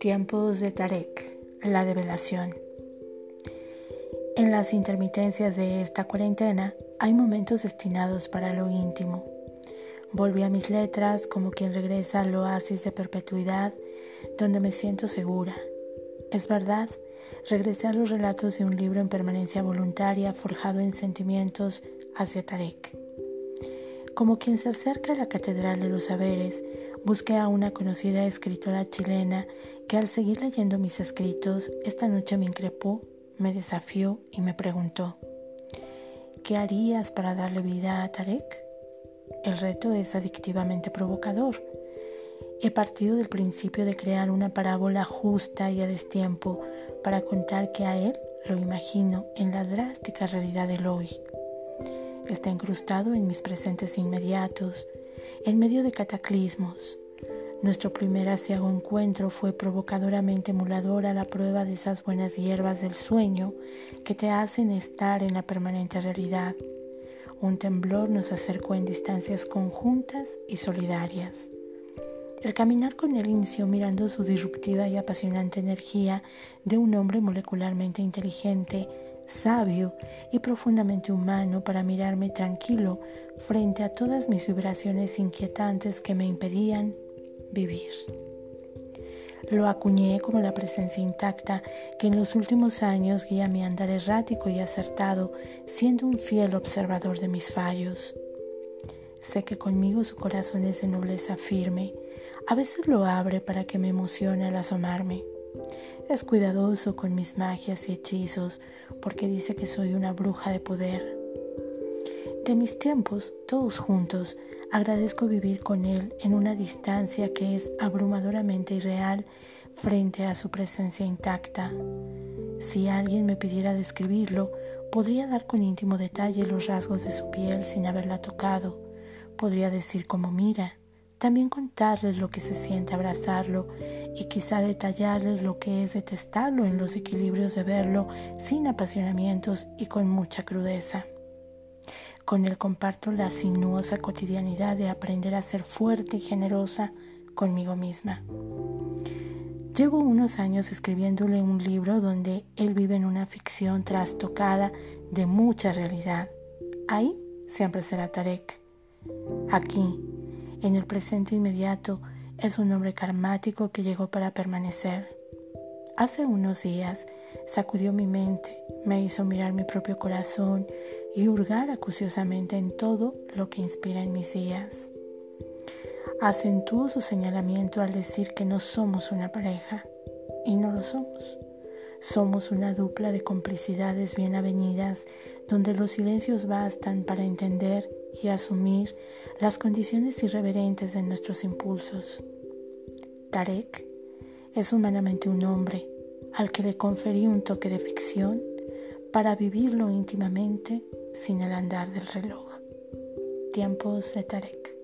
Tiempos de Tarek, la develación. En las intermitencias de esta cuarentena hay momentos destinados para lo íntimo. Volví a mis letras como quien regresa al oasis de perpetuidad donde me siento segura. Es verdad, regresé a los relatos de un libro en permanencia voluntaria forjado en sentimientos hacia Tarek. Como quien se acerca a la Catedral de los Saberes, busqué a una conocida escritora chilena que al seguir leyendo mis escritos, esta noche me increpó, me desafió y me preguntó, ¿qué harías para darle vida a Tarek? El reto es adictivamente provocador. He partido del principio de crear una parábola justa y a destiempo para contar que a él lo imagino en la drástica realidad del hoy. Está incrustado en mis presentes inmediatos, en medio de cataclismos, nuestro primer asiago encuentro fue provocadoramente emulador a la prueba de esas buenas hierbas del sueño que te hacen estar en la permanente realidad. Un temblor nos acercó en distancias conjuntas y solidarias. El caminar con él inició mirando su disruptiva y apasionante energía de un hombre molecularmente inteligente, sabio y profundamente humano para mirarme tranquilo frente a todas mis vibraciones inquietantes que me impedían vivir. Lo acuñé como la presencia intacta que en los últimos años guía mi andar errático y acertado, siendo un fiel observador de mis fallos. Sé que conmigo su corazón es de nobleza firme, a veces lo abre para que me emocione al asomarme. Es cuidadoso con mis magias y hechizos porque dice que soy una bruja de poder. De mis tiempos, todos juntos, Agradezco vivir con Él en una distancia que es abrumadoramente irreal frente a su presencia intacta. Si alguien me pidiera describirlo, podría dar con íntimo detalle los rasgos de su piel sin haberla tocado. Podría decir cómo mira, también contarles lo que se siente abrazarlo y quizá detallarles lo que es detestarlo en los equilibrios de verlo sin apasionamientos y con mucha crudeza. Con él comparto la sinuosa cotidianidad de aprender a ser fuerte y generosa conmigo misma. Llevo unos años escribiéndole un libro donde él vive en una ficción trastocada de mucha realidad. Ahí siempre será Tarek. Aquí, en el presente inmediato, es un hombre karmático que llegó para permanecer. Hace unos días sacudió mi mente, me hizo mirar mi propio corazón y hurgar acuciosamente en todo lo que inspira en mis días. Acentúo su señalamiento al decir que no somos una pareja, y no lo somos. Somos una dupla de complicidades bien avenidas, donde los silencios bastan para entender y asumir las condiciones irreverentes de nuestros impulsos. Tarek es humanamente un hombre al que le conferí un toque de ficción para vivirlo íntimamente sin el andar del reloj. Tiempos de Tarek.